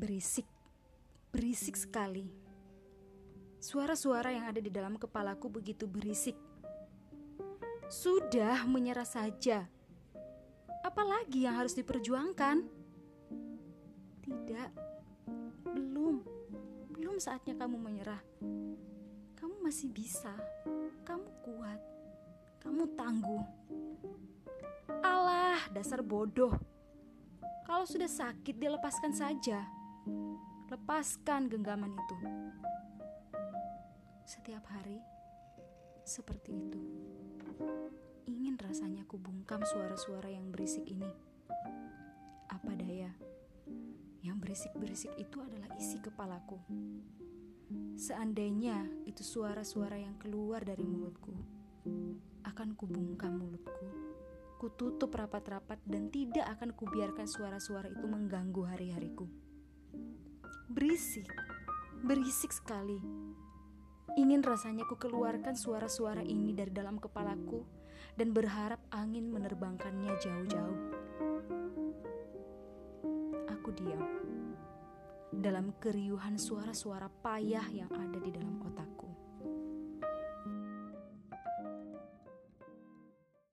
Berisik, berisik sekali. Suara-suara yang ada di dalam kepalaku begitu berisik. Sudah menyerah saja. Apalagi yang harus diperjuangkan? Tidak, belum, belum saatnya kamu menyerah. Kamu masih bisa, kamu kuat, kamu tangguh. Alah, dasar bodoh. Kalau sudah sakit, dilepaskan saja. Lepaskan genggaman itu. Setiap hari seperti itu. Ingin rasanya ku bungkam suara-suara yang berisik ini. Apa daya? Yang berisik-berisik itu adalah isi kepalaku. Seandainya itu suara-suara yang keluar dari mulutku, akan kubungkam mulutku. Kututup rapat-rapat dan tidak akan kubiarkan suara-suara itu mengganggu hari-hariku. Berisik, berisik sekali. Ingin rasanya ku keluarkan suara-suara ini dari dalam kepalaku dan berharap angin menerbangkannya jauh-jauh. Aku diam dalam keriuhan suara-suara payah yang ada di dalam otakku.